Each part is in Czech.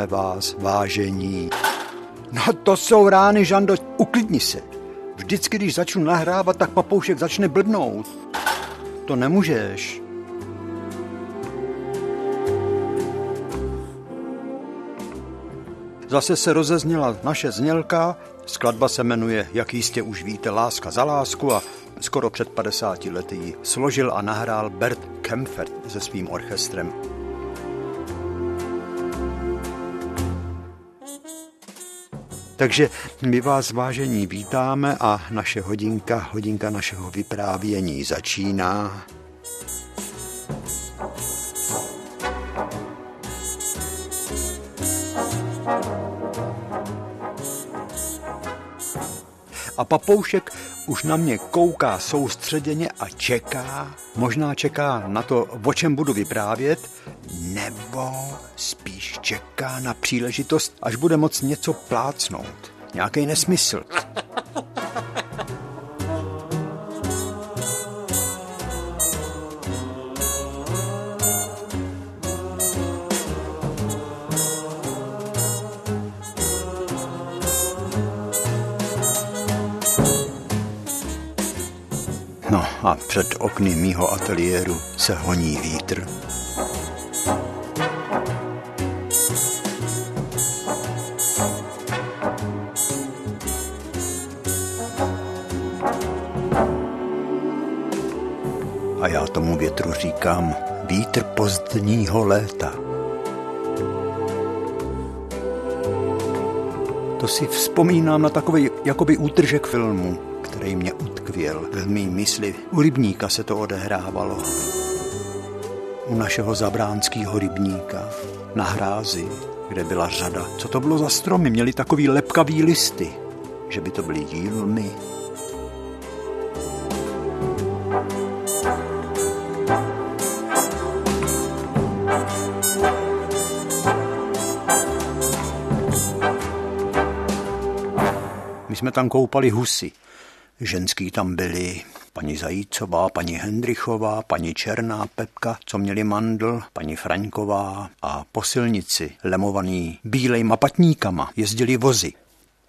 vítáme vás, vážení. No to jsou rány, Žando, uklidni se. Vždycky, když začnu nahrávat, tak papoušek začne blbnout. To nemůžeš. Zase se rozezněla naše znělka, skladba se jmenuje, jak jistě už víte, Láska za lásku a skoro před 50 lety ji složil a nahrál Bert Kempfert se svým orchestrem. Takže my vás vážení vítáme a naše hodinka, hodinka našeho vyprávění začíná. A papoušek už na mě kouká soustředěně a čeká, možná čeká na to, o čem budu vyprávět, nebo spíš čeká na příležitost, až bude moc něco plácnout. Nějaký nesmysl. No a před okny mýho ateliéru se honí vítr. Říkám vítr pozdního léta. To si vzpomínám na takový jakoby útržek filmu, který mě utkvěl v mý mysli. U rybníka se to odehrávalo. U našeho zabránského rybníka na hrázi, kde byla řada. Co to bylo za stromy? Měli takový lepkavý listy, že by to byly dílny, jsme tam koupali husy. Ženský tam byli paní Zajícová, paní Hendrichová, paní Černá Pepka, co měli mandl, paní Fraňková a po silnici, lemovaný bílejma patníkama, jezdili vozy.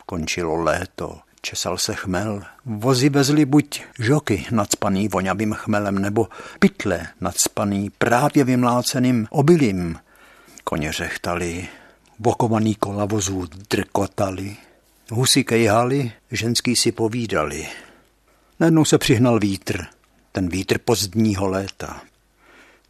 Končilo léto, česal se chmel. Vozy vezli buď žoky nadspaný voňavým chmelem, nebo pytle nadspaný právě vymláceným obilím. Koně řechtali, vokovaný kola vozů drkotali, Husy kejhali, ženský si povídali. Najednou se přihnal vítr, ten vítr pozdního léta.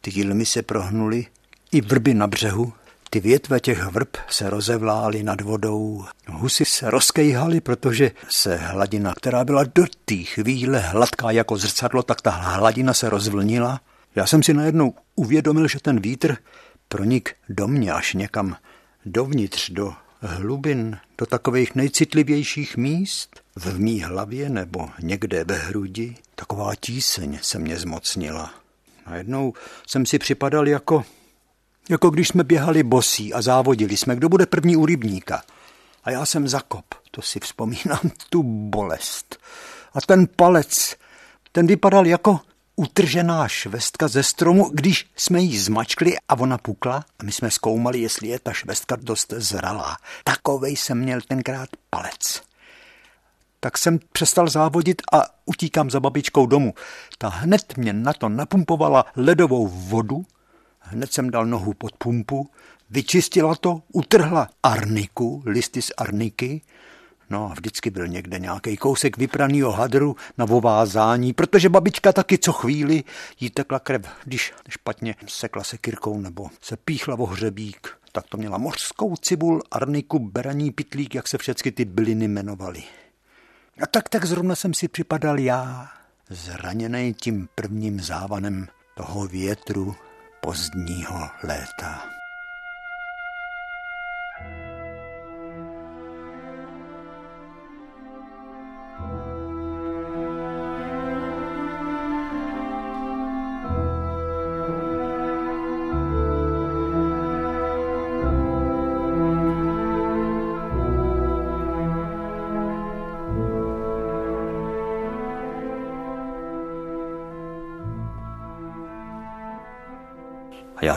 Ty jilmy se prohnuli, i vrby na břehu, ty větve těch vrb se rozevlály nad vodou. Husy se rozkejhaly, protože se hladina, která byla do té chvíle hladká jako zrcadlo, tak ta hladina se rozvlnila. Já jsem si najednou uvědomil, že ten vítr pronik do mě až někam dovnitř, do hlubin, do takových nejcitlivějších míst, v mý hlavě nebo někde ve hrudi, taková tíseň se mě zmocnila. Najednou jsem si připadal jako, jako když jsme běhali bosí a závodili jsme, kdo bude první u rybníka. A já jsem zakop, to si vzpomínám, tu bolest. A ten palec, ten vypadal jako utržená švestka ze stromu, když jsme ji zmačkli a ona pukla a my jsme zkoumali, jestli je ta švestka dost zralá. Takovej jsem měl tenkrát palec. Tak jsem přestal závodit a utíkám za babičkou domů. Ta hned mě na to napumpovala ledovou vodu, hned jsem dal nohu pod pumpu, vyčistila to, utrhla arniku, listy z arniky, No a vždycky byl někde nějaký kousek vypranýho hadru na vovázání, protože babička taky co chvíli jí tekla krev, když špatně sekla se kirkou nebo se píchla o hřebík. Tak to měla mořskou cibul, arniku, beraní pitlík, jak se všechny ty byliny jmenovaly. A tak tak zrovna jsem si připadal já, zraněný tím prvním závanem toho větru pozdního léta.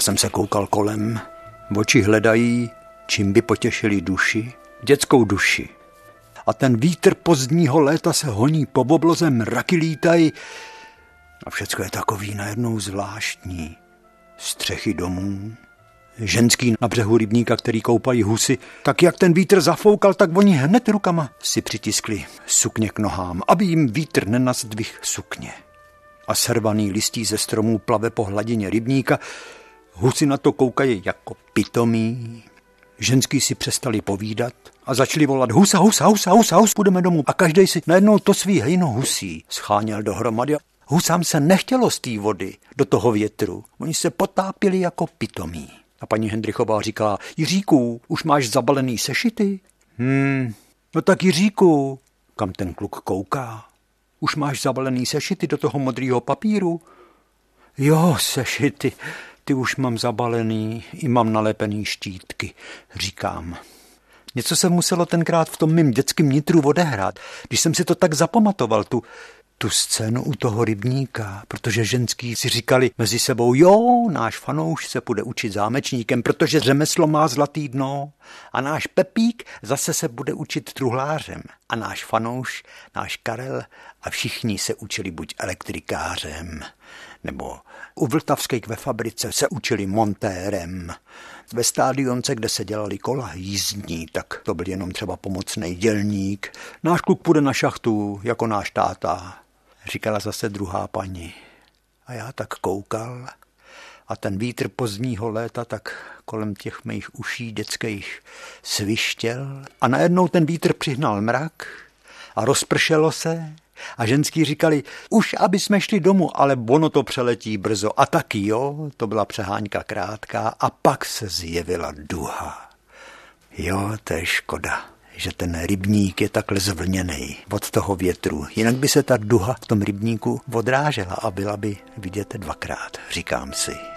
Jsem se koukal kolem, oči hledají, čím by potěšili duši, dětskou duši. A ten vítr pozdního léta se honí po obloze, mraky lítají a všecko je takový najednou zvláštní. Střechy domů, ženský na břehu rybníka, který koupají husy, tak jak ten vítr zafoukal, tak oni hned rukama si přitiskli sukně k nohám, aby jim vítr nenazdvih sukně. A servaný listí ze stromů plave po hladině rybníka, husy na to koukají jako pitomí. Ženský si přestali povídat a začali volat husa, husa, husa, husa, hus, půjdeme domů. A každý si najednou to svý hejno husí scháněl dohromady. Husám se nechtělo z té vody, do toho větru. Oni se potápili jako pitomí. A paní Hendrichová říkala, Jiříku, už máš zabalený sešity? Hmm, no tak Jiříku, kam ten kluk kouká? Už máš zabalený sešity do toho modrého papíru? Jo, sešity, ty už mám zabalený, i mám nalepený štítky, říkám. Něco se muselo tenkrát v tom mým dětském nitru odehrát, když jsem si to tak zapamatoval, tu tu scénu u toho rybníka, protože ženský si říkali mezi sebou, jo, náš fanouš se bude učit zámečníkem, protože řemeslo má zlatý dno a náš Pepík zase se bude učit truhlářem a náš fanouš, náš Karel a všichni se učili buď elektrikářem, nebo u Vltavských ve fabrice se učili montérem, ve stádionce, kde se dělali kola jízdní, tak to byl jenom třeba pomocný dělník. Náš kluk půjde na šachtu, jako náš táta říkala zase druhá paní. A já tak koukal a ten vítr pozdního léta tak kolem těch mých uší dětských svištěl a najednou ten vítr přihnal mrak a rozpršelo se a ženský říkali, už aby jsme šli domů, ale ono to přeletí brzo. A taky jo, to byla přeháňka krátká a pak se zjevila duha. Jo, to je škoda že ten rybník je takhle zvlněný od toho větru. Jinak by se ta duha v tom rybníku odrážela a byla by vidět dvakrát, říkám si.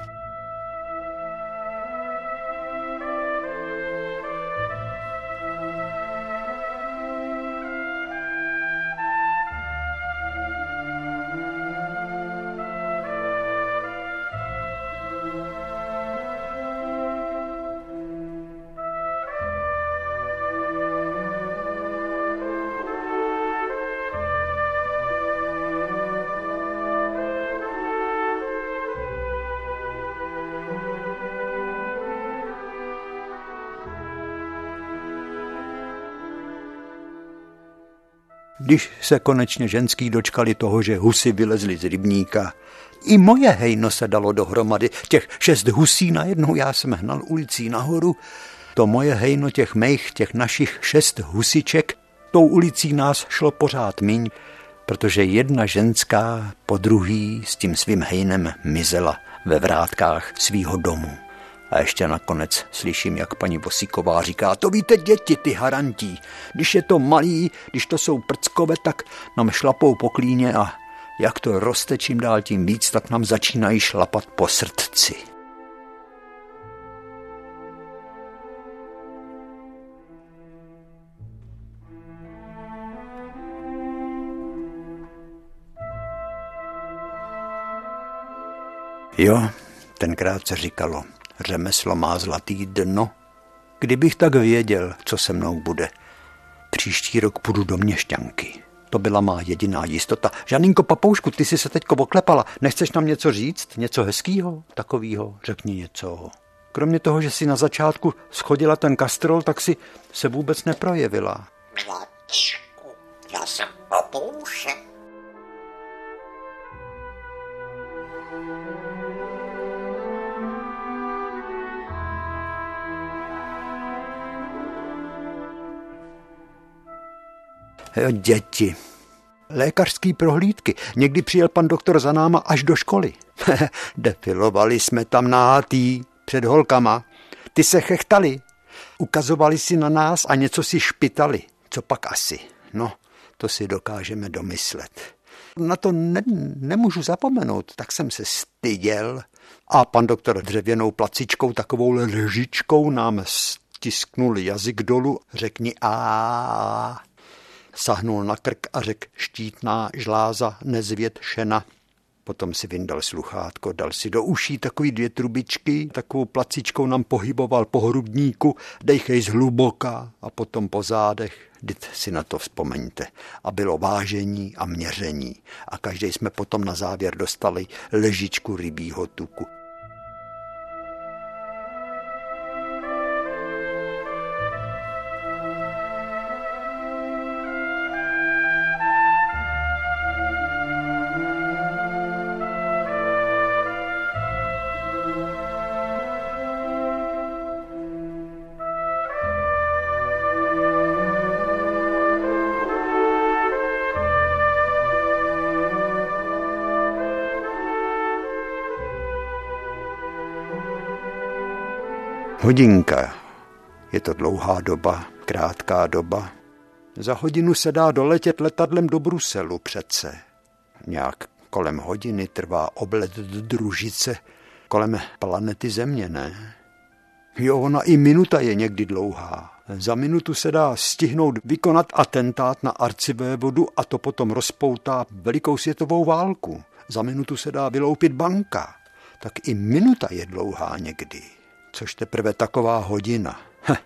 Když se konečně ženský dočkali toho, že husy vylezly z rybníka. I moje hejno se dalo dohromady, těch šest husí najednou já jsem hnal ulicí nahoru. To moje hejno těch mých, těch našich šest husiček, tou ulicí nás šlo pořád míň, protože jedna ženská po druhý s tím svým hejnem mizela ve vrátkách svýho domu. A ještě nakonec slyším, jak paní Vosíková říká, to víte děti, ty harantí. Když je to malý, když to jsou prckové, tak nám šlapou po klíně a jak to roste čím dál tím víc, tak nám začínají šlapat po srdci. Jo, tenkrát se říkalo, řemeslo má zlatý dno. Kdybych tak věděl, co se mnou bude. Příští rok půjdu do měšťanky. To byla má jediná jistota. Žaninko Papoušku, ty jsi se teďko oklepala. Nechceš nám něco říct? Něco hezkýho? Takovýho? Řekni něco. Kromě toho, že si na začátku schodila ten kastrol, tak si se vůbec neprojevila. Miláčku, já jsem papoušek. Děti. Lékařský prohlídky. Někdy přijel pan doktor za náma až do školy. Defilovali jsme tam nahátý před holkama. Ty se chechtali. Ukazovali si na nás a něco si špitali. Co pak asi? No, to si dokážeme domyslet. Na to ne, nemůžu zapomenout, tak jsem se styděl. A pan doktor dřevěnou placičkou, takovou lžičkou nám stisknul jazyk dolů. Řekni a sahnul na krk a řekl štítná žláza nezvět šena. Potom si vyndal sluchátko, dal si do uší takový dvě trubičky, takovou placičkou nám pohyboval po hrudníku, dejchej zhluboka a potom po zádech. Vždyť si na to vzpomeňte. A bylo vážení a měření. A každý jsme potom na závěr dostali ležičku rybího tuku. Hodinka. Je to dlouhá doba, krátká doba. Za hodinu se dá doletět letadlem do Bruselu přece. Nějak kolem hodiny trvá oblet do družice kolem planety Země, ne? Jo, ona i minuta je někdy dlouhá. Za minutu se dá stihnout vykonat atentát na arcivévodu a to potom rozpoutá velikou světovou válku. Za minutu se dá vyloupit banka. Tak i minuta je dlouhá někdy což teprve taková hodina. Heh,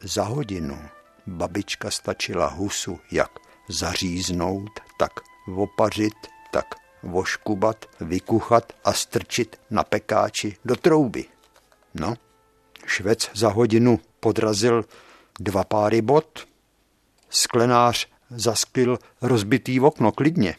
za hodinu babička stačila husu jak zaříznout, tak opařit, tak voškubat, vykuchat a strčit na pekáči do trouby. No, švec za hodinu podrazil dva páry bot, sklenář zasklil rozbitý okno klidně.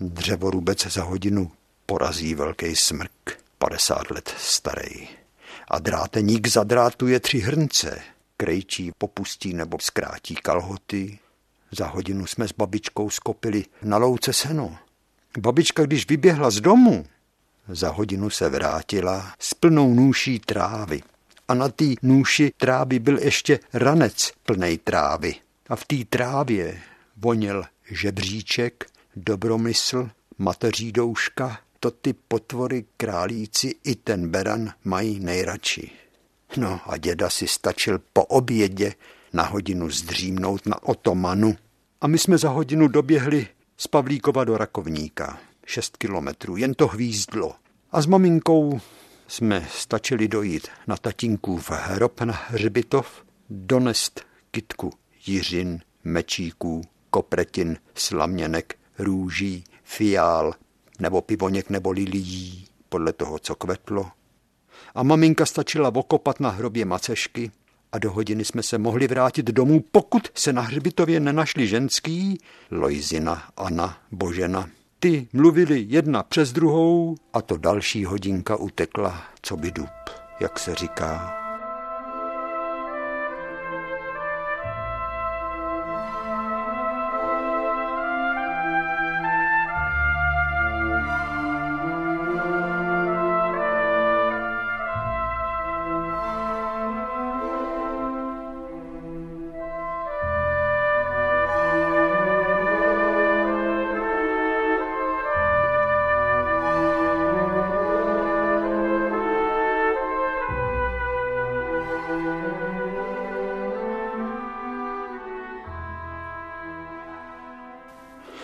Dřevorubec za hodinu porazí velký smrk, 50 let starý a dráteník zadrátuje tři hrnce. Krejčí popustí nebo zkrátí kalhoty. Za hodinu jsme s babičkou skopili na louce seno. Babička, když vyběhla z domu, za hodinu se vrátila s plnou nůší trávy. A na té nůši trávy byl ještě ranec plnej trávy. A v té trávě voněl žebříček, dobromysl, mateří douška to ty potvory králíci i ten beran mají nejradši. No a děda si stačil po obědě na hodinu zdřímnout na otomanu a my jsme za hodinu doběhli z Pavlíkova do Rakovníka. Šest kilometrů, jen to hvízdlo. A s maminkou jsme stačili dojít na tatínkův hrob na hřbitov, donest kitku jiřin, mečíků, kopretin, slaměnek, růží, fiál, nebo pivoněk nebo lilií, podle toho, co kvetlo. A maminka stačila okopat na hrobě macešky a do hodiny jsme se mohli vrátit domů, pokud se na hřbitově nenašli ženský, Lojzina, Anna, Božena. Ty mluvili jedna přes druhou a to další hodinka utekla, co by dub, jak se říká.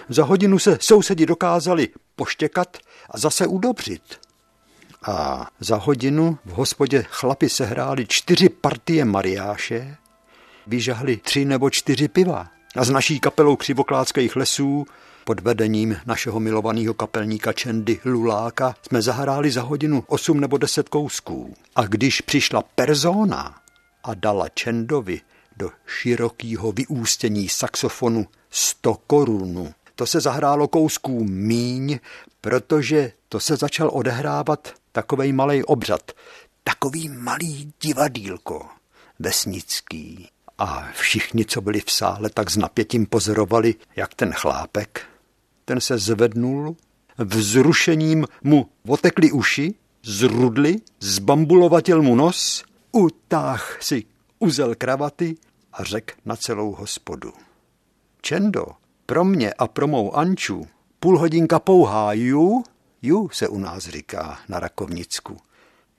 Za hodinu se sousedi dokázali poštěkat a zase udobřit. A za hodinu v hospodě chlapi sehráli čtyři partie mariáše, vyžahli tři nebo čtyři piva. A s naší kapelou křivokládských lesů pod vedením našeho milovaného kapelníka Čendy Luláka jsme zahráli za hodinu osm nebo deset kousků. A když přišla persona a dala Čendovi do širokého vyústění saxofonu 100 korunů, to se zahrálo kousků míň, protože to se začal odehrávat takovej malý obřad, takový malý divadílko vesnický. A všichni, co byli v sále, tak s napětím pozorovali, jak ten chlápek, ten se zvednul, vzrušením mu otekly uši, zrudly, zbambulovatil mu nos, utáh si uzel kravaty a řek na celou hospodu. Čendo, pro mě a pro mou Anču půl hodinka pouhá, ju, ju se u nás říká na Rakovnicku.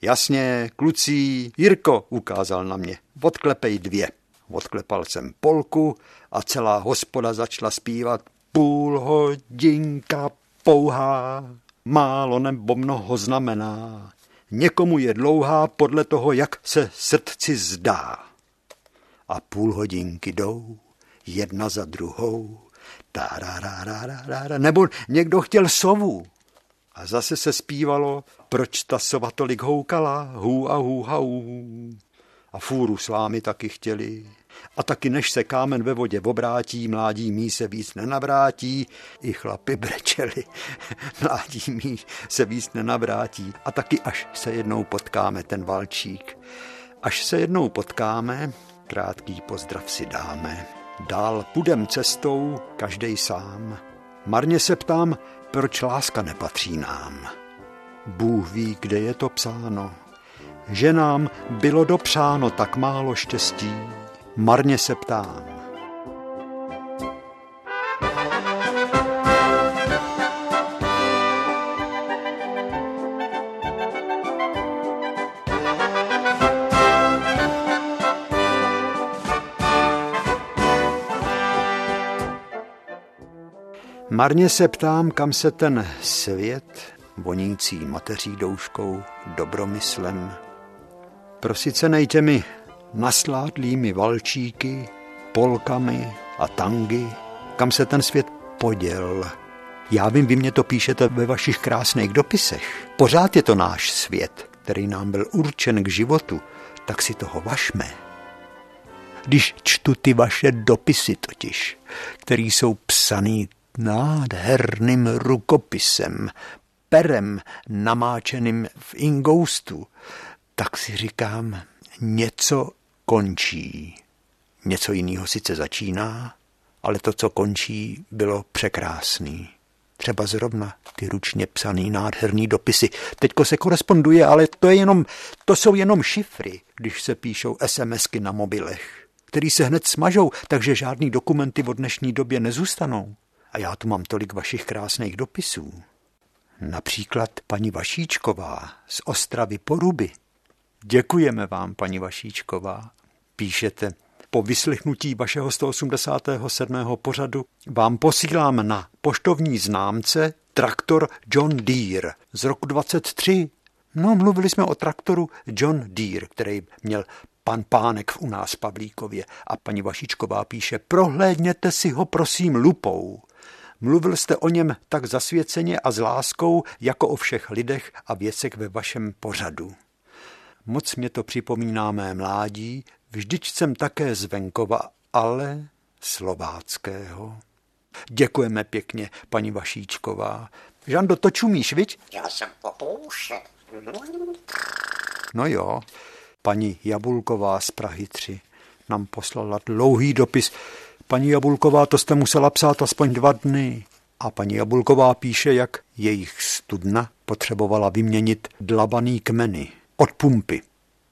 Jasně, kluci, Jirko, ukázal na mě, odklepej dvě. Odklepal jsem polku a celá hospoda začala zpívat půl hodinka pouhá. málo nebo mnoho znamená. Někomu je dlouhá podle toho, jak se srdci zdá. A půl hodinky jdou, jedna za druhou. Nebo někdo chtěl sovu. A zase se zpívalo, proč ta sova tolik houkala, hů a hů a hů. A fůru s vámi taky chtěli. A taky než se kámen ve vodě obrátí, mládí mí se víc nenavrátí. I chlapi brečeli, mládí mí se víc nenavrátí. A taky až se jednou potkáme, ten valčík. Až se jednou potkáme, krátký pozdrav si dáme. Dál půjdem cestou, každej sám. Marně se ptám, proč láska nepatří nám. Bůh ví, kde je to psáno. Že nám bylo dopřáno tak málo štěstí. Marně se ptám. Marně se ptám, kam se ten svět, vonící mateří douškou, dobromyslem, nejte mi nasládlými valčíky, polkami a tangy, kam se ten svět poděl. Já vím, vy mě to píšete ve vašich krásných dopisech. Pořád je to náš svět, který nám byl určen k životu, tak si toho vašme. Když čtu ty vaše dopisy totiž, které jsou psaný nádherným rukopisem, perem namáčeným v ingoustu, tak si říkám, něco končí. Něco jiného sice začíná, ale to, co končí, bylo překrásný. Třeba zrovna ty ručně psaný nádherný dopisy. Teďko se koresponduje, ale to, je jenom, to jsou jenom šifry, když se píšou SMSky na mobilech, který se hned smažou, takže žádný dokumenty od dnešní době nezůstanou. A já tu mám tolik vašich krásných dopisů. Například paní Vašíčková z Ostravy Poruby. Děkujeme vám, paní Vašíčková. Píšete, po vyslychnutí vašeho 187. pořadu vám posílám na poštovní známce traktor John Deere z roku 23. No, mluvili jsme o traktoru John Deere, který měl pan Pánek u nás v Pavlíkově. A paní Vašičková píše, prohlédněte si ho prosím lupou. Mluvil jste o něm tak zasvěceně a s láskou, jako o všech lidech a věcech ve vašem pořadu. Moc mě to připomíná mé mládí, vždyť jsem také z venkova, ale slováckého. Děkujeme pěkně, paní Vašíčková. Žando, to čumíš, viď? Já jsem po pouše. No jo, paní Jabulková z Prahy 3 nám poslala dlouhý dopis, Paní Jabulková, to jste musela psát aspoň dva dny. A paní Jabulková píše, jak jejich studna potřebovala vyměnit dlabaný kmeny od pumpy.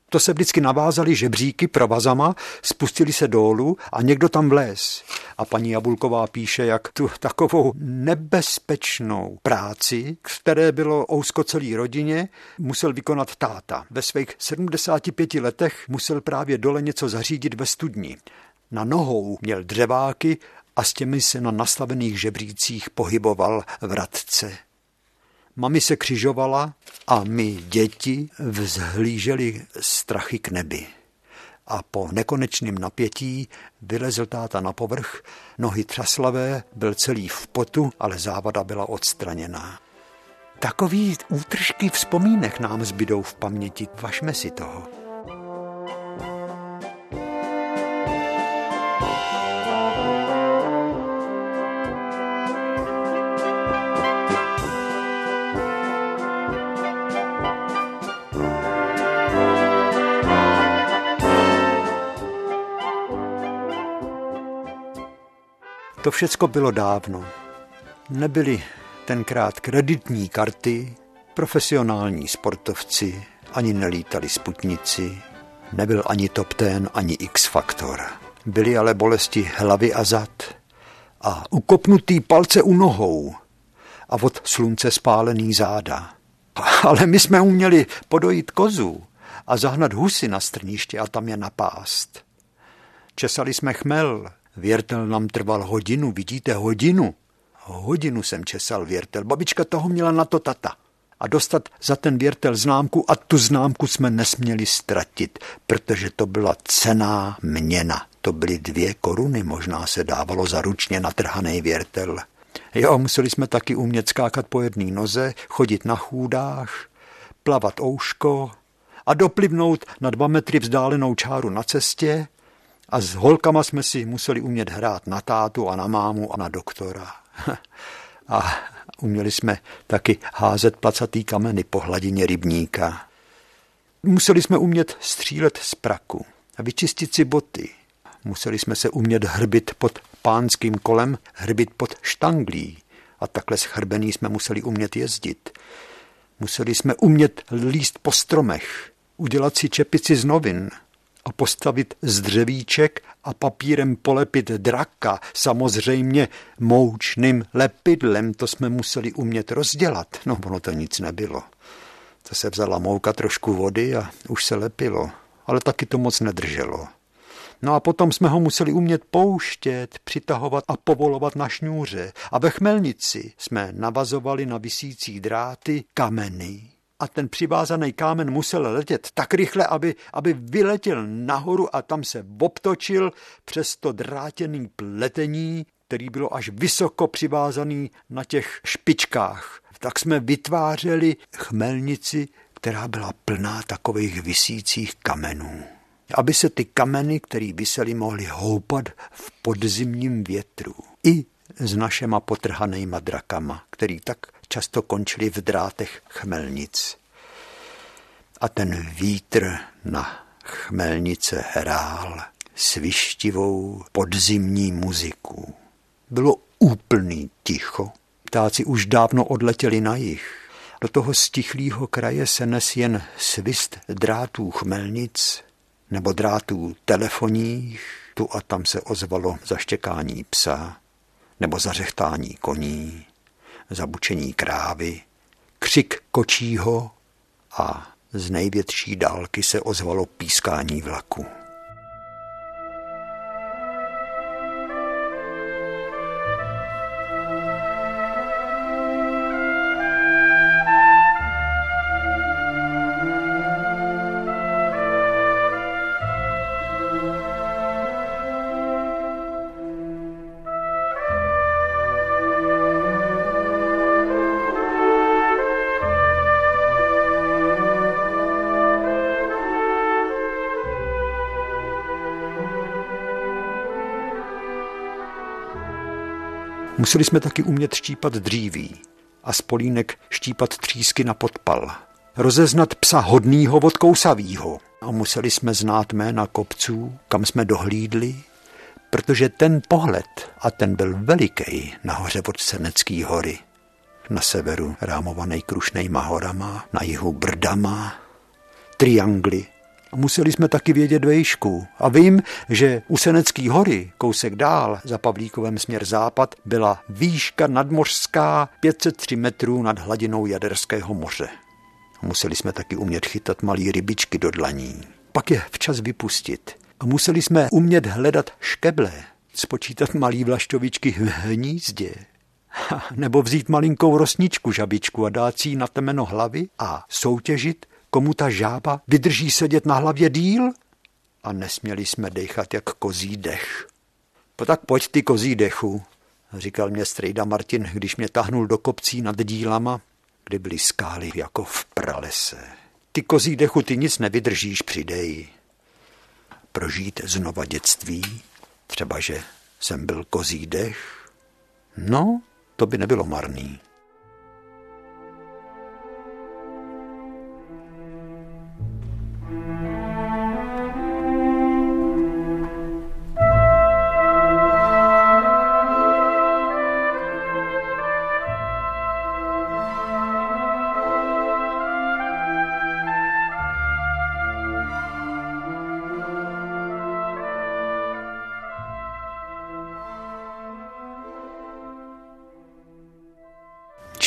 To se vždycky navázali žebříky provazama, spustili se dolů a někdo tam vlez. A paní Jabulková píše, jak tu takovou nebezpečnou práci, které bylo ousko celý rodině, musel vykonat táta. Ve svých 75 letech musel právě dole něco zařídit ve studni. Na nohou měl dřeváky a s těmi se na nastavených žebřících pohyboval v radce. Mami se křižovala a my, děti, vzhlíželi strachy k nebi. A po nekonečném napětí vylezl táta na povrch, nohy třaslavé, byl celý v potu, ale závada byla odstraněná. Takový útržky vzpomínek nám zbydou v paměti, vašme si toho. To všecko bylo dávno. Nebyly tenkrát kreditní karty, profesionální sportovci, ani nelítali sputnici, nebyl ani top ten, ani X-faktor. Byly ale bolesti hlavy a zad a ukopnutý palce u nohou a od slunce spálený záda. Ale my jsme uměli podojit kozu a zahnat husy na strniště a tam je napást. Česali jsme chmel, Věrtel nám trval hodinu, vidíte, hodinu. Hodinu jsem česal věrtel. Babička toho měla na to tata. A dostat za ten věrtel známku a tu známku jsme nesměli ztratit, protože to byla cená měna. To byly dvě koruny, možná se dávalo za ručně natrhaný věrtel. Jo, museli jsme taky umět skákat po jedné noze, chodit na chůdách, plavat ouško a doplivnout na dva metry vzdálenou čáru na cestě a s holkama jsme si museli umět hrát na tátu a na mámu a na doktora. A uměli jsme taky házet placatý kameny po hladině rybníka. Museli jsme umět střílet z praku a vyčistit si boty. Museli jsme se umět hrbit pod pánským kolem, hrbit pod štanglí. A takhle schrbený jsme museli umět jezdit. Museli jsme umět líst po stromech, udělat si čepici z novin a postavit z dřevíček a papírem polepit draka, samozřejmě moučným lepidlem, to jsme museli umět rozdělat. No, ono to nic nebylo. To se vzala mouka trošku vody a už se lepilo, ale taky to moc nedrželo. No a potom jsme ho museli umět pouštět, přitahovat a povolovat na šňůře. A ve chmelnici jsme navazovali na visící dráty kameny. A ten přivázaný kámen musel letět tak rychle, aby, aby vyletěl nahoru a tam se obtočil přes to drátěný pletení, který bylo až vysoko přivázaný na těch špičkách. Tak jsme vytvářeli chmelnici, která byla plná takových visících kamenů aby se ty kameny, které vysely, mohly houpat v podzimním větru. I s našema potrhanýma drakama, který tak často končili v drátech chmelnic. A ten vítr na chmelnice hrál svištivou podzimní muziku. Bylo úplný ticho. Ptáci už dávno odletěli na jich. Do toho stichlého kraje se nes jen svist drátů chmelnic nebo drátů telefoních, tu a tam se ozvalo zaštěkání psa, nebo zařechtání koní, zabučení krávy, křik kočího a z největší dálky se ozvalo pískání vlaku. Museli jsme taky umět štípat dříví a z polínek štípat třísky na podpal. Rozeznat psa hodnýho od kousavýho. A museli jsme znát jména kopců, kam jsme dohlídli, protože ten pohled, a ten byl veliký, nahoře od Senecký hory, na severu rámovaný krušnejma horama, na jihu brdama, triangly Museli jsme taky vědět vejšku. A vím, že u Senecký hory, kousek dál, za Pavlíkovem směr západ, byla výška nadmořská 503 metrů nad hladinou Jaderského moře. Museli jsme taky umět chytat malý rybičky do dlaní. Pak je včas vypustit. A museli jsme umět hledat škeble, spočítat malý vlašťovičky v hnízdě, nebo vzít malinkou rosničku žabičku a dát si na temeno hlavy a soutěžit, komu ta žába vydrží sedět na hlavě díl? A nesměli jsme dechat jak kozí dech. Po tak pojď ty kozí dechu, říkal mě strejda Martin, když mě tahnul do kopcí nad dílama, kde byly skály jako v pralese. Ty kozí dechu ty nic nevydržíš, přidej. Prožít znova dětství, třeba že jsem byl kozí dech, no, to by nebylo marný.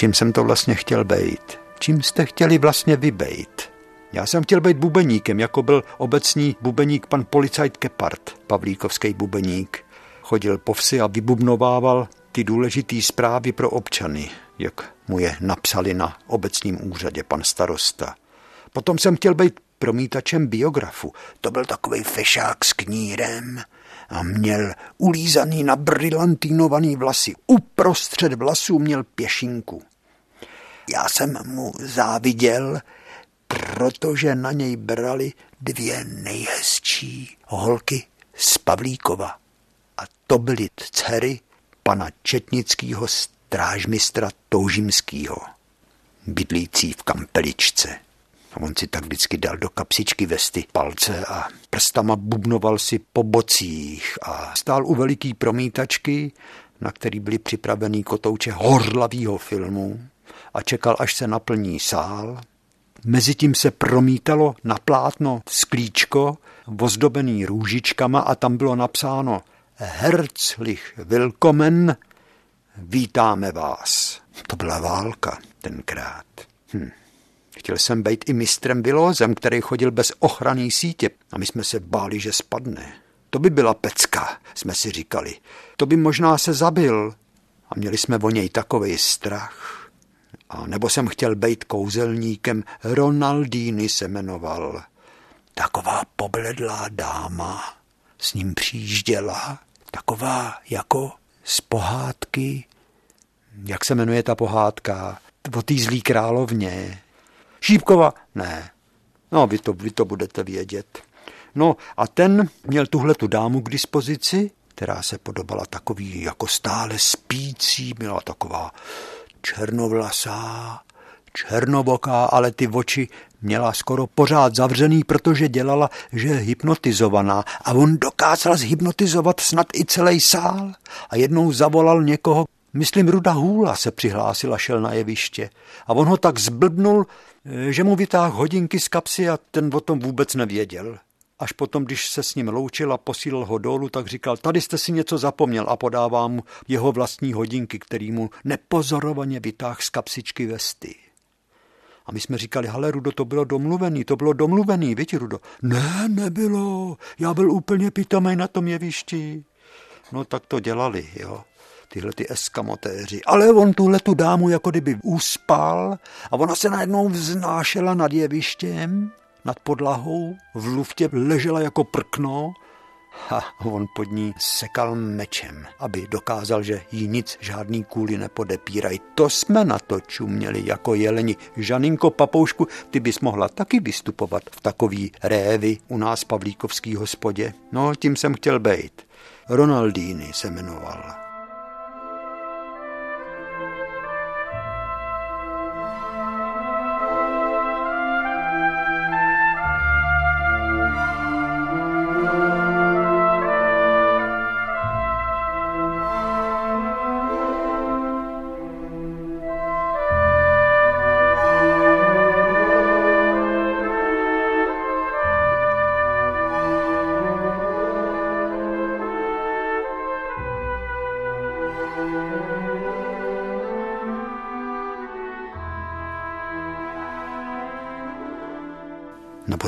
Čím jsem to vlastně chtěl být. Čím jste chtěli vlastně vybejt? Já jsem chtěl být bubeníkem, jako byl obecní bubeník pan policajt Kepard, pavlíkovský bubeník. Chodil po vsi a vybubnovával ty důležité zprávy pro občany, jak mu je napsali na obecním úřadě pan starosta. Potom jsem chtěl být promítačem biografu. To byl takový fešák s knírem a měl ulízaný na brilantínovaný vlasy. Uprostřed vlasů měl pěšinku. Já jsem mu záviděl, protože na něj brali dvě nejhezčí holky z Pavlíkova. A to byly dcery pana Četnického strážmistra Toužimského, bydlící v Kampeličce. On si tak vždycky dal do kapsičky vesty palce a prstama bubnoval si po bocích a stál u veliký promítačky, na který byly připravený kotouče horlavýho filmu a čekal, až se naplní sál. Mezitím se promítalo na plátno sklíčko, ozdobený růžičkama a tam bylo napsáno Herzlich willkommen, vítáme vás. To byla válka tenkrát. Hm. Chtěl jsem být i mistrem Vilózem, který chodil bez ochranné sítě a my jsme se báli, že spadne. To by byla pecka, jsme si říkali. To by možná se zabil. A měli jsme o něj takový strach. A nebo jsem chtěl být kouzelníkem, Ronaldini se jmenoval. Taková pobledlá dáma s ním přijížděla, taková jako z pohádky. Jak se jmenuje ta pohádka? O té zlý královně. Šípkova? Ne. No, vy to, vy to budete vědět. No a ten měl tuhle tu dámu k dispozici, která se podobala takový jako stále spící, byla taková černovlasá, černoboká, ale ty oči měla skoro pořád zavřený, protože dělala, že je hypnotizovaná. A on dokázal zhypnotizovat snad i celý sál. A jednou zavolal někoho, myslím Ruda Hůla se přihlásil a šel na jeviště. A on ho tak zblbnul, že mu vytáhl hodinky z kapsy a ten o tom vůbec nevěděl. Až potom, když se s ním loučil a posílal ho dolů, tak říkal, tady jste si něco zapomněl a podává mu jeho vlastní hodinky, který mu nepozorovaně vytáhl z kapsičky vesty. A my jsme říkali, hele Rudo, to bylo domluvený, to bylo domluvený, víte Rudo? Ne, nebylo, já byl úplně pitomej na tom jevišti. No tak to dělali, jo tyhle ty eskamotéři. Ale on tuhle tu dámu jako kdyby uspal a ona se najednou vznášela nad jevištěm, nad podlahou, v luftě ležela jako prkno a on pod ní sekal mečem, aby dokázal, že jí nic žádný kůly nepodepírají. To jsme na to čuměli jako jeleni. Žaninko Papoušku, ty bys mohla taky vystupovat v takový révy u nás Pavlíkovský hospodě. No, tím jsem chtěl být. Ronaldini se jmenoval.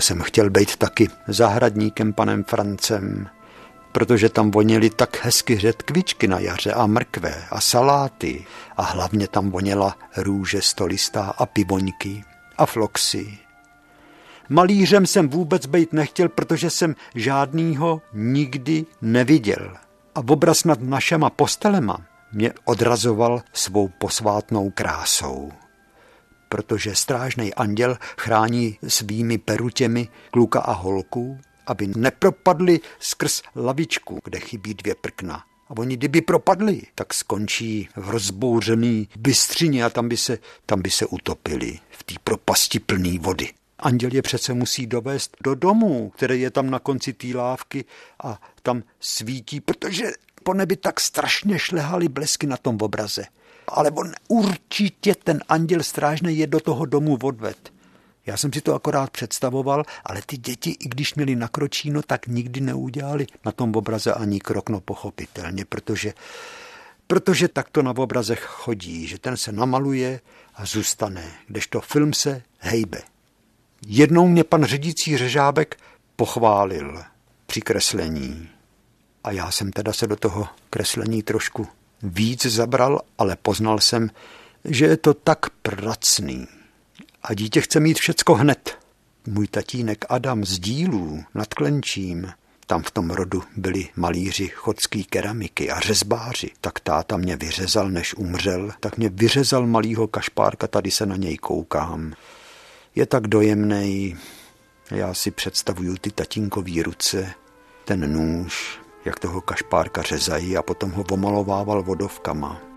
Jsem chtěl být taky zahradníkem panem Francem, protože tam vonily tak hezky řetkvičky na jaře a mrkve a saláty a hlavně tam voněla růže stolistá a pivoňky a floxy. Malířem jsem vůbec být nechtěl, protože jsem žádnýho nikdy neviděl. A obraz nad našema postelema mě odrazoval svou posvátnou krásou protože strážný anděl chrání svými perutěmi kluka a holku, aby nepropadli skrz lavičku, kde chybí dvě prkna. A oni kdyby propadli, tak skončí v rozbouřený bystřině a tam by se, tam by se utopili v té propasti plné vody. Anděl je přece musí dovést do domu, který je tam na konci té lávky a tam svítí, protože po nebi tak strašně šlehaly blesky na tom obraze ale on určitě ten anděl strážný je do toho domu odved. Já jsem si to akorát představoval, ale ty děti, i když měli nakročíno, tak nikdy neudělali na tom obraze ani krok, no pochopitelně, protože, protože tak to na obrazech chodí, že ten se namaluje a zůstane, kdežto film se hejbe. Jednou mě pan řidící řežábek pochválil při kreslení. A já jsem teda se do toho kreslení trošku víc zabral, ale poznal jsem, že je to tak pracný. A dítě chce mít všecko hned. Můj tatínek Adam z dílů nad Klenčím, tam v tom rodu byli malíři chodský keramiky a řezbáři. Tak táta mě vyřezal, než umřel, tak mě vyřezal malýho kašpárka, tady se na něj koukám. Je tak dojemný, já si představuju ty tatínkový ruce, ten nůž, jak toho kašpárka řezají a potom ho omalovával vodovkama.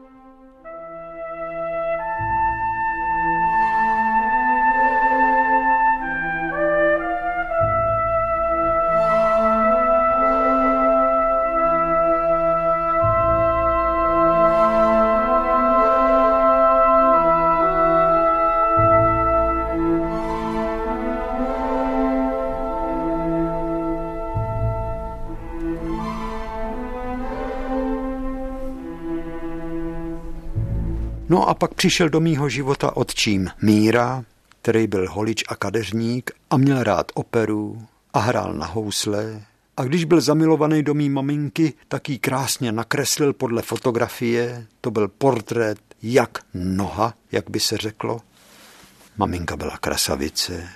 No a pak přišel do mýho života otčím Míra, který byl holič a kadeřník a měl rád operu a hrál na housle. A když byl zamilovaný do mý maminky, tak ji krásně nakreslil podle fotografie. To byl portrét jak noha, jak by se řeklo. Maminka byla krasavice.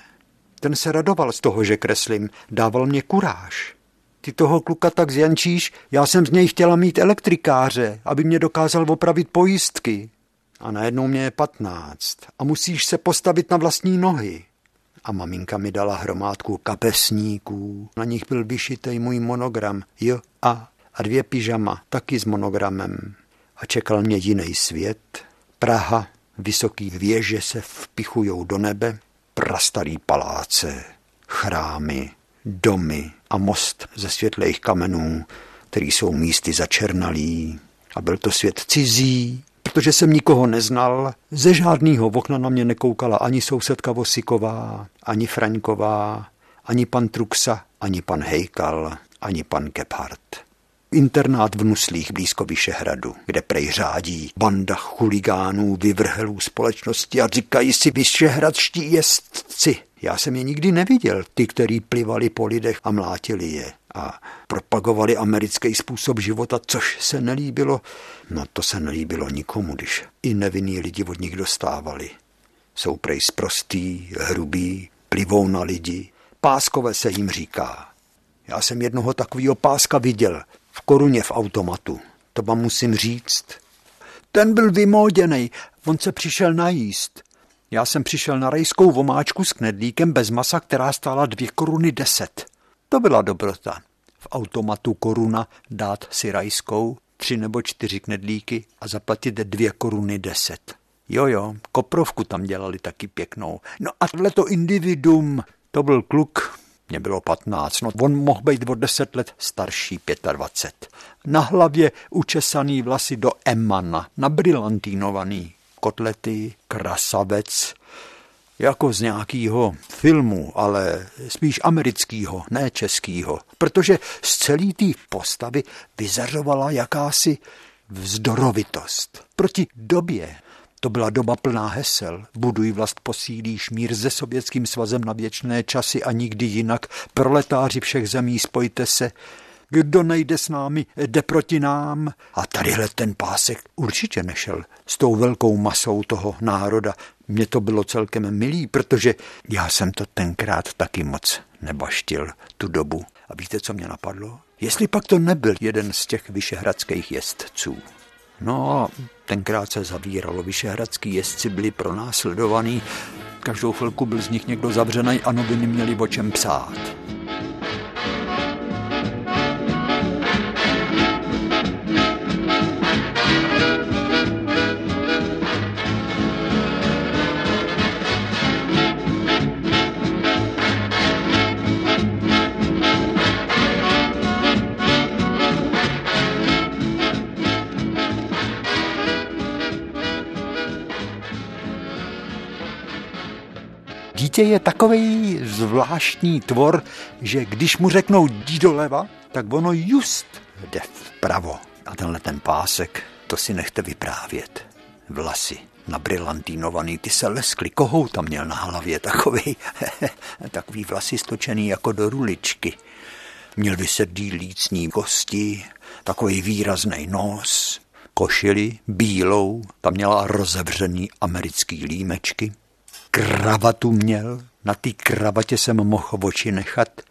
Ten se radoval z toho, že kreslím, dával mě kuráž. Ty toho kluka tak zjančíš, já jsem z něj chtěla mít elektrikáře, aby mě dokázal opravit pojistky a najednou mě je patnáct a musíš se postavit na vlastní nohy. A maminka mi dala hromádku kapesníků, na nich byl vyšitej můj monogram, jo a, a dvě pyžama, taky s monogramem. A čekal mě jiný svět, Praha, vysoký věže se vpichujou do nebe, prastarý paláce, chrámy, domy. A most ze světlejch kamenů, který jsou místy začernalý. A byl to svět cizí, protože jsem nikoho neznal. Ze žádného okna na mě nekoukala ani sousedka Vosiková, ani Fraňková, ani pan Truxa, ani pan Hejkal, ani pan Gebhardt. Internát v Nuslích blízko Vyšehradu, kde prej řádí banda chuligánů, vyvrhelů společnosti a říkají si vyšehradští jezdci. Já jsem je nikdy neviděl, ty, který plivali po lidech a mlátili je a propagovali americký způsob života, což se nelíbilo. No to se nelíbilo nikomu, když i nevinní lidi od nich dostávali. Jsou prej sprostý, hrubý, plivou na lidi. Páskové se jim říká. Já jsem jednoho takového páska viděl v koruně v automatu. To vám musím říct. Ten byl vymóděný, on se přišel najíst. Já jsem přišel na rajskou vomáčku s knedlíkem bez masa, která stála dvě koruny deset. To byla dobrota. V automatu koruna dát si rajskou, tři nebo čtyři knedlíky a zaplatit dvě koruny deset. Jo, jo, koprovku tam dělali taky pěknou. No a tohle to individuum, to byl kluk, mě bylo patnáct, no on mohl být o deset let starší, 25. Na hlavě učesaný vlasy do emana, nabrillantínovaný, kotlety, krasavec, jako z nějakého filmu, ale spíš amerického, ne českého, protože z celé té postavy vyzařovala jakási vzdorovitost. Proti době, to byla doba plná hesel. Buduj vlast posílíš mír se sovětským svazem na věčné časy a nikdy jinak. Proletáři všech zemí, spojte se. Kdo nejde s námi, jde proti nám. A tadyhle ten pásek určitě nešel s tou velkou masou toho národa. Mně to bylo celkem milý, protože já jsem to tenkrát taky moc nebaštil tu dobu. A víte, co mě napadlo? Jestli pak to nebyl jeden z těch vyšehradských jezdců. No a tenkrát se zavíralo. Vyšehradský jezdci byli pronásledovaní. Každou chvilku byl z nich někdo zavřený a noviny měli o čem psát. Dítě je takový zvláštní tvor, že když mu řeknou jdi doleva, tak ono just jde vpravo. A tenhle ten pásek, to si nechte vyprávět. Vlasy nabrillantínovaný, ty se leskly, kohou tam měl na hlavě, takový, takový vlasy stočený jako do ruličky. Měl vysedlý lícní kosti, takový výrazný nos, košili bílou, tam měla rozevřený americký límečky, kravatu měl, na té kravatě jsem mohl oči nechat,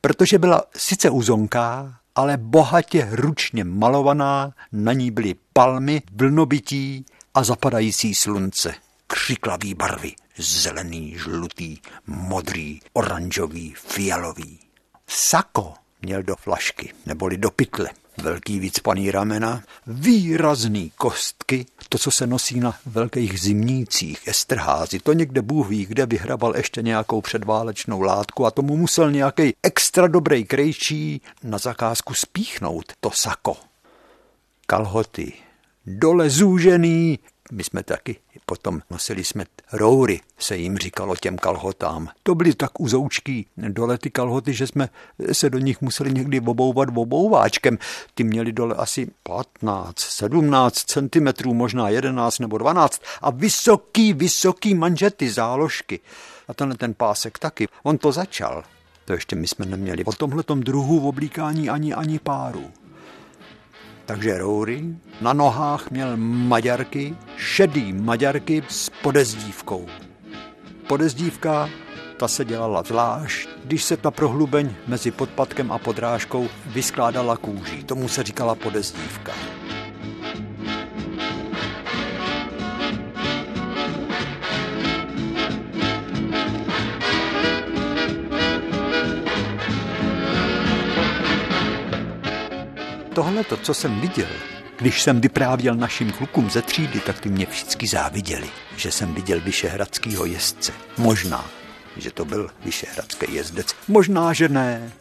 protože byla sice uzonká, ale bohatě ručně malovaná, na ní byly palmy, vlnobytí a zapadající slunce, křiklavý barvy, zelený, žlutý, modrý, oranžový, fialový. Sako měl do flašky, neboli do pytle velký vycpaný ramena, výrazný kostky, to, co se nosí na velkých zimnících, estrházy, to někde Bůh ví, kde vyhrabal ještě nějakou předválečnou látku a tomu musel nějaký extra dobrý krejčí na zakázku spíchnout to sako. Kalhoty, dole zúžený, my jsme taky potom nosili jsme roury, se jim říkalo těm kalhotám. To byly tak uzoučký dole ty kalhoty, že jsme se do nich museli někdy obouvat obouváčkem. Ty měli dole asi 15, 17 centimetrů, možná 11 nebo 12 a vysoký, vysoký manžety, záložky. A tenhle ten pásek taky. On to začal. To ještě my jsme neměli. O tomhletom druhu v oblíkání ani ani páru takže roury. Na nohách měl maďarky, šedý maďarky s podezdívkou. Podezdívka, ta se dělala zvlášť, když se ta prohlubeň mezi podpatkem a podrážkou vyskládala kůží. Tomu se říkala podezdívka. Tohle, to, co jsem viděl, když jsem vyprávěl našim klukům ze třídy, tak ty mě všichni záviděli, že jsem viděl vyšehradského jezdce. Možná, že to byl vyšehradský jezdec. Možná, že ne.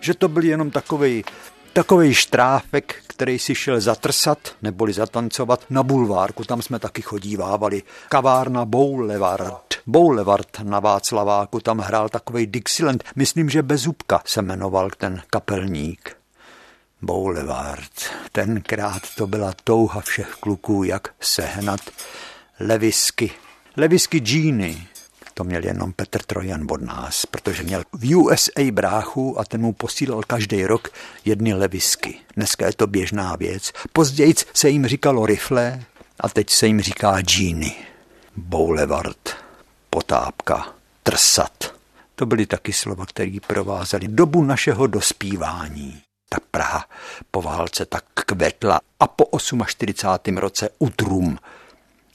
Že to byl jenom takový takový štráfek, který si šel zatrsat neboli zatancovat na bulvárku. Tam jsme taky chodívávali. Kavárna Boulevard. Boulevard na Václaváku, tam hrál takový Dixieland. Myslím, že Bezubka se jmenoval ten kapelník. Boulevard. Tenkrát to byla touha všech kluků, jak sehnat levisky. Levisky džíny. To měl jenom Petr Trojan od nás, protože měl v USA bráchu a ten mu posílal každý rok jedny levisky. Dneska je to běžná věc. Později se jim říkalo rifle a teď se jim říká džíny. Boulevard, potápka, trsat. To byly taky slova, které provázely dobu našeho dospívání ta Praha po válce tak kvetla a po 48. roce utrum.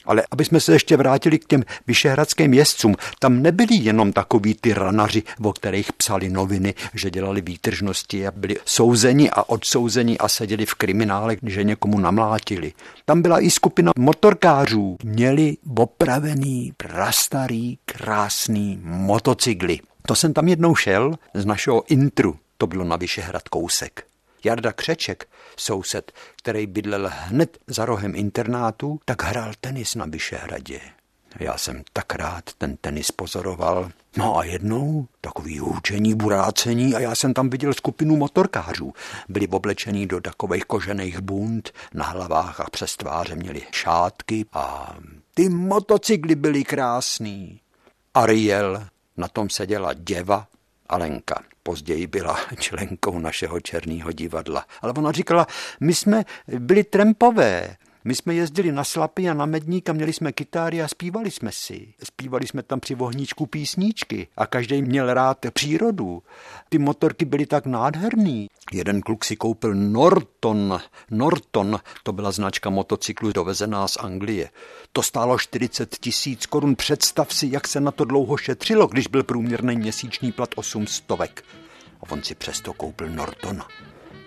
Ale aby jsme se ještě vrátili k těm vyšehradským jezdcům, tam nebyli jenom takoví ty ranaři, o kterých psali noviny, že dělali výtržnosti a byli souzeni a odsouzeni a seděli v kriminále, že někomu namlátili. Tam byla i skupina motorkářů. Měli opravený, prastarý, krásný motocykly. To jsem tam jednou šel z našeho intru. To bylo na Vyšehrad kousek. Jarda Křeček, soused, který bydlel hned za rohem internátu, tak hrál tenis na Vyšehradě. Já jsem tak rád ten tenis pozoroval. No a jednou takový hůčení, burácení a já jsem tam viděl skupinu motorkářů. Byli oblečení do takových kožených bund, na hlavách a přes tváře měli šátky a ty motocykly byly krásný. Ariel, na tom seděla děva Alenka později byla členkou našeho černého divadla. Ale ona říkala, my jsme byli trempové, my jsme jezdili na Slapy a na Medník a měli jsme kytáry a zpívali jsme si. Zpívali jsme tam při vohníčku písničky a každý měl rád přírodu. Ty motorky byly tak nádherný. Jeden kluk si koupil Norton. Norton, to byla značka motocyklu dovezená z Anglie. To stálo 40 tisíc korun. Představ si, jak se na to dlouho šetřilo, když byl průměrný měsíční plat 8 stovek. A on si přesto koupil Nortona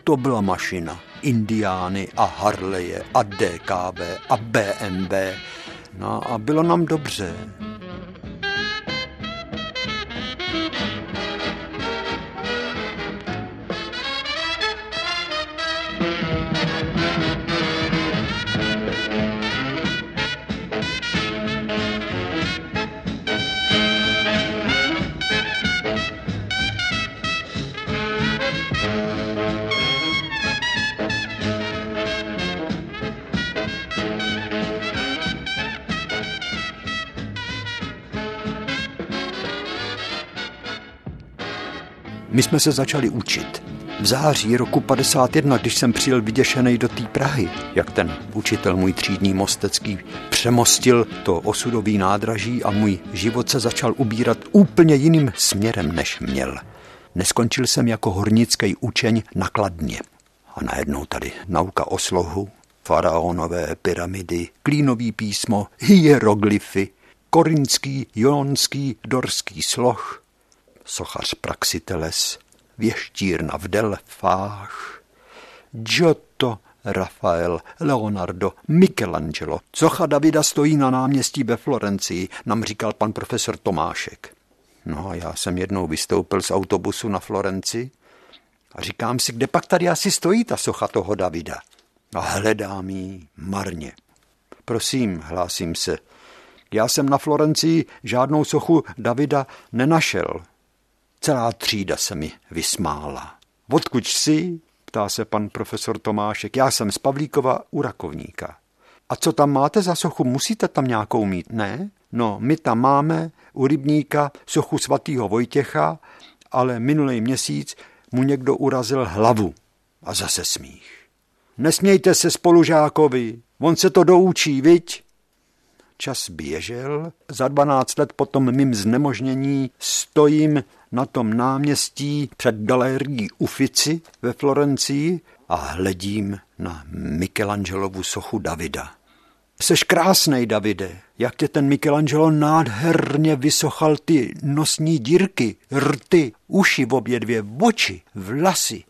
to byla mašina. Indiány a Harleje a DKB a BMW. No a bylo nám dobře. My jsme se začali učit. V září roku 51, když jsem přijel vyděšený do té Prahy, jak ten učitel můj třídní mostecký přemostil to osudový nádraží a můj život se začal ubírat úplně jiným směrem, než měl. Neskončil jsem jako hornický učeň nakladně. A najednou tady nauka o slohu, faraonové pyramidy, klínový písmo, hieroglyfy, korinský, jonský, dorský sloh, sochař Praxiteles, věštírna v Delfách, Giotto, Rafael, Leonardo, Michelangelo. Socha Davida stojí na náměstí ve Florencii, nám říkal pan profesor Tomášek. No a já jsem jednou vystoupil z autobusu na Florenci a říkám si, kde pak tady asi stojí ta socha toho Davida. A hledám jí marně. Prosím, hlásím se, já jsem na Florencii žádnou sochu Davida nenašel. Celá třída se mi vysmála. Odkud jsi? ptá se pan profesor Tomášek. Já jsem z Pavlíkova u Rakovníka. A co tam máte za sochu? Musíte tam nějakou mít, ne? No, my tam máme u Rybníka sochu svatého Vojtěcha, ale minulý měsíc mu někdo urazil hlavu. A zase smích. Nesmějte se spolužákovi, on se to doučí, viď? Čas běžel, za 12 let po tom mým znemožnění stojím na tom náměstí před galerií Ufici ve Florencii a hledím na Michelangelovu sochu Davida. Seš krásnej, Davide, jak tě ten Michelangelo nádherně vysochal ty nosní dírky, rty, uši v obě dvě, oči, vlasy,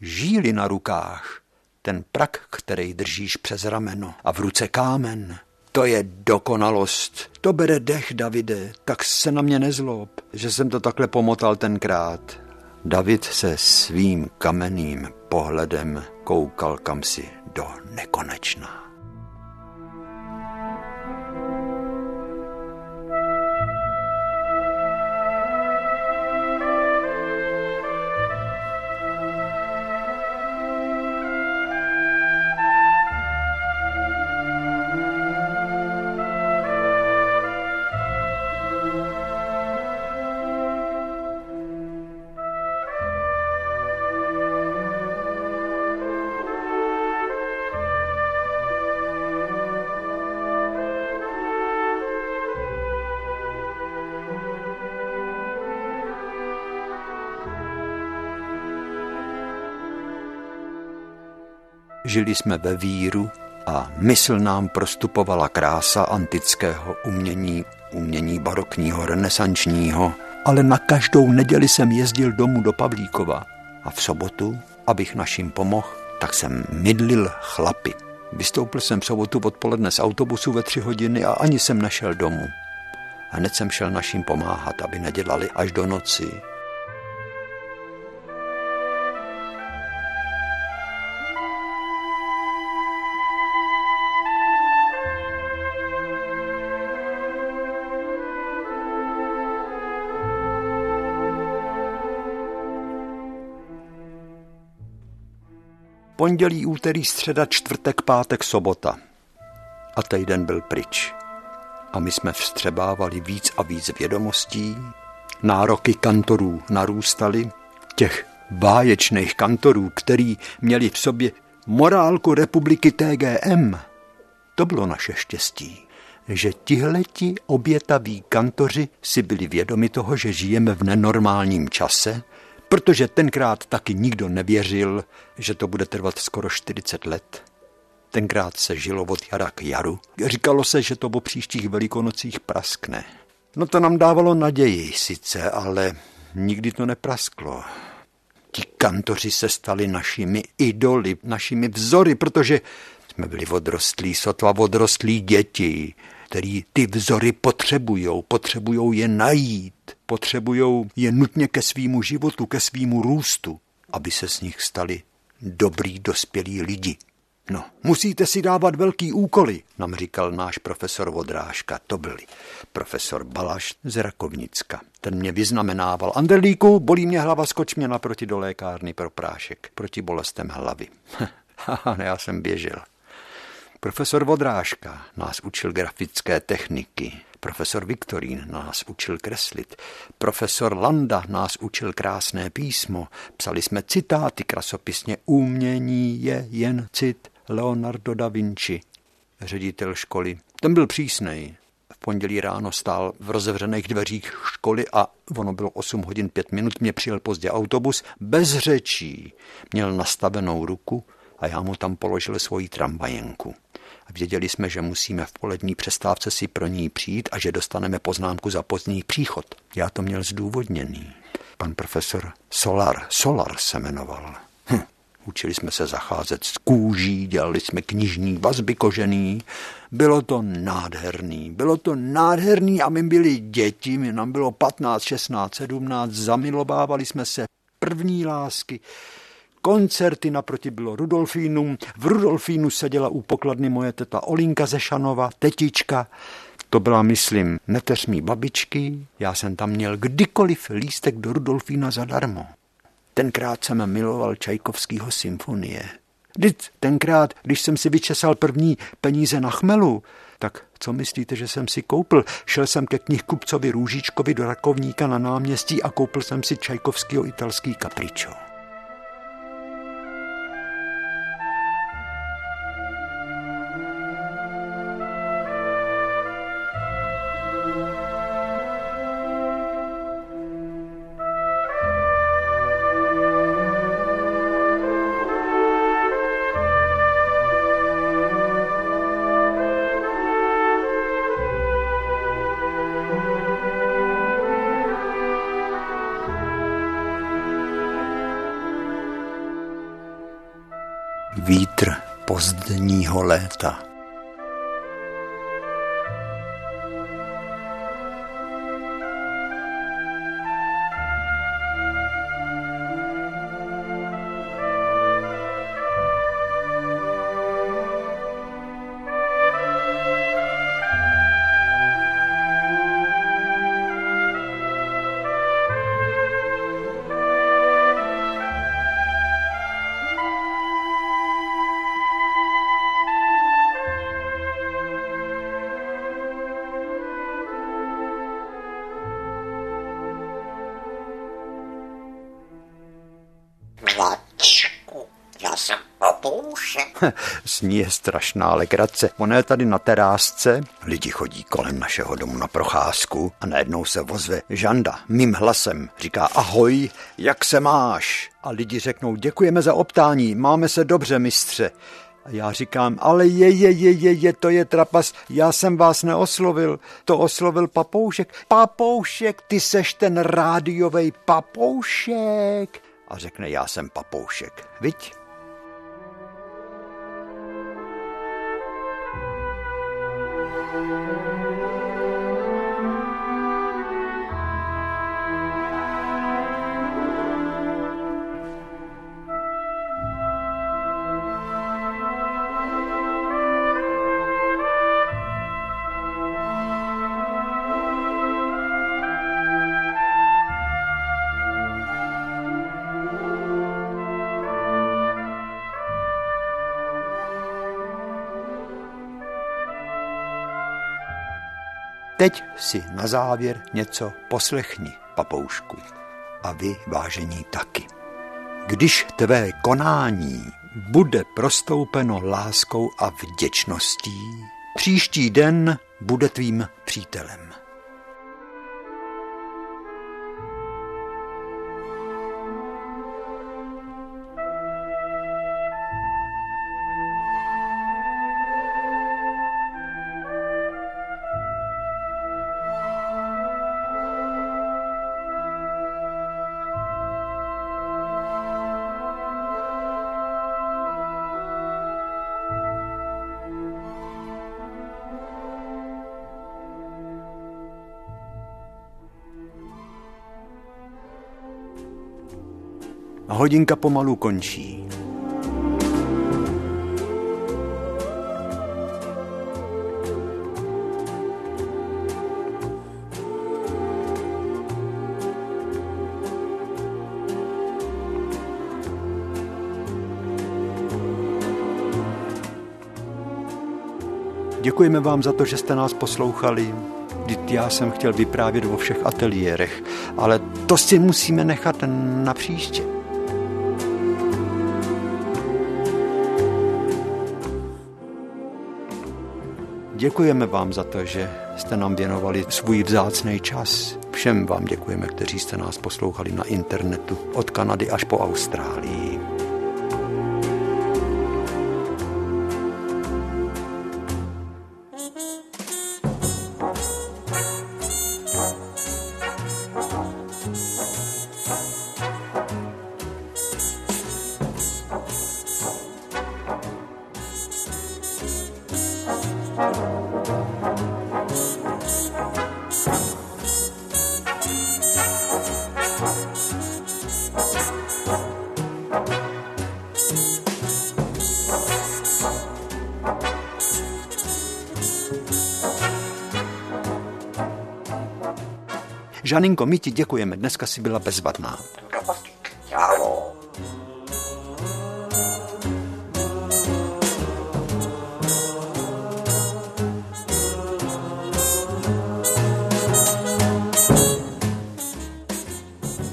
žíly na rukách, ten prak, který držíš přes rameno a v ruce kámen. To je dokonalost. To bere dech, Davide, tak se na mě nezlob, že jsem to takhle pomotal tenkrát. David se svým kamenným pohledem koukal kamsi do nekonečna. Žili jsme ve víru a mysl nám prostupovala krása antického umění, umění barokního, renesančního, ale na každou neděli jsem jezdil domů do Pavlíkova a v sobotu, abych našim pomohl, tak jsem mydlil chlapy. Vystoupil jsem v sobotu odpoledne z autobusu ve tři hodiny a ani jsem nešel domů. Hned jsem šel našim pomáhat, aby nedělali až do noci. Pondělí, úterý, středa, čtvrtek, pátek, sobota. A týden byl pryč. A my jsme vstřebávali víc a víc vědomostí. Nároky kantorů narůstaly. Těch báječných kantorů, který měli v sobě morálku republiky TGM. To bylo naše štěstí že tihleti obětaví kantoři si byli vědomi toho, že žijeme v nenormálním čase protože tenkrát taky nikdo nevěřil, že to bude trvat skoro 40 let. Tenkrát se žilo od jara k jaru. Říkalo se, že to po příštích velikonocích praskne. No to nám dávalo naději sice, ale nikdy to neprasklo. Ti kantoři se stali našimi idoly, našimi vzory, protože jsme byli odrostlí, sotva odrostlí děti, který ty vzory potřebujou, potřebujou je najít, potřebujou je nutně ke svýmu životu, ke svýmu růstu, aby se z nich stali dobrý dospělí lidi. No, musíte si dávat velký úkoly, nám říkal náš profesor Vodrážka. To byl profesor Balaš z Rakovnicka. Ten mě vyznamenával. Anderlíku, bolí mě hlava, skoč mě naproti do lékárny pro prášek, proti bolestem hlavy. Haha, já jsem běžel. Profesor Vodrážka nás učil grafické techniky. Profesor Viktorín nás učil kreslit. Profesor Landa nás učil krásné písmo. Psali jsme citáty krasopisně. Umění je jen cit Leonardo da Vinci, ředitel školy. Ten byl přísnej. V pondělí ráno stál v rozevřených dveřích školy a ono bylo 8 hodin 5 minut, mě přijel pozdě autobus, bez řečí. Měl nastavenou ruku a já mu tam položil svoji tramvajenku. Věděli jsme, že musíme v polední přestávce si pro ní přijít a že dostaneme poznámku za pozdní příchod. Já to měl zdůvodněný. Pan profesor Solar, Solar se jmenoval. Hm. Učili jsme se zacházet s kůží, dělali jsme knižní vazby kožený. Bylo to nádherný, bylo to nádherný a my byli děti, my nám bylo 15, 16, 17, zamilovávali jsme se první lásky koncerty, naproti bylo Rudolfínum. V Rudolfínu seděla u pokladny moje teta Olinka Zešanova, tetička. To byla, myslím, neteř babičky. Já jsem tam měl kdykoliv lístek do Rudolfína zadarmo. Tenkrát jsem miloval Čajkovskýho symfonie. Vždyť tenkrát, když jsem si vyčesal první peníze na chmelu, tak co myslíte, že jsem si koupil? Šel jsem ke knihkupcovi Růžičkovi do Rakovníka na náměstí a koupil jsem si Čajkovskýho italský kapričo. Pozdního léta. Sní je strašná legrace. Ona je tady na terásce, lidi chodí kolem našeho domu na procházku a najednou se vozve Žanda mým hlasem. Říká ahoj, jak se máš? A lidi řeknou děkujeme za optání, máme se dobře, mistře. A já říkám, ale je, je, je, je, je, to je trapas, já jsem vás neoslovil, to oslovil papoušek. Papoušek, ty seš ten rádiový papoušek. A řekne, já jsem papoušek, viď? Teď si na závěr něco poslechni, papoušku. A vy, vážení, taky. Když tvé konání bude prostoupeno láskou a vděčností, příští den bude tvým přítelem. Hodinka pomalu končí. Děkujeme vám za to, že jste nás poslouchali. Vždyť já jsem chtěl vyprávět o všech ateliérech, ale to si musíme nechat na příště. Děkujeme vám za to, že jste nám věnovali svůj vzácný čas. Všem vám děkujeme, kteří jste nás poslouchali na internetu od Kanady až po Austrálii. Žaninko, my ti děkujeme, dneska si byla bezvadná.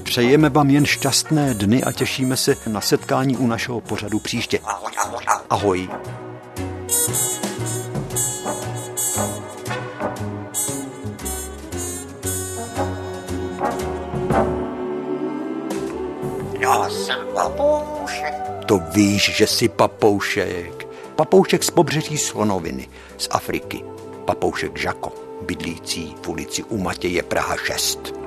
Přejeme vám jen šťastné dny a těšíme se na setkání u našeho pořadu příště. Ahoj. Víš, že jsi papoušek. Papoušek z pobřeží Slonoviny, z Afriky. Papoušek Žako, bydlící v ulici u Matěje Praha 6.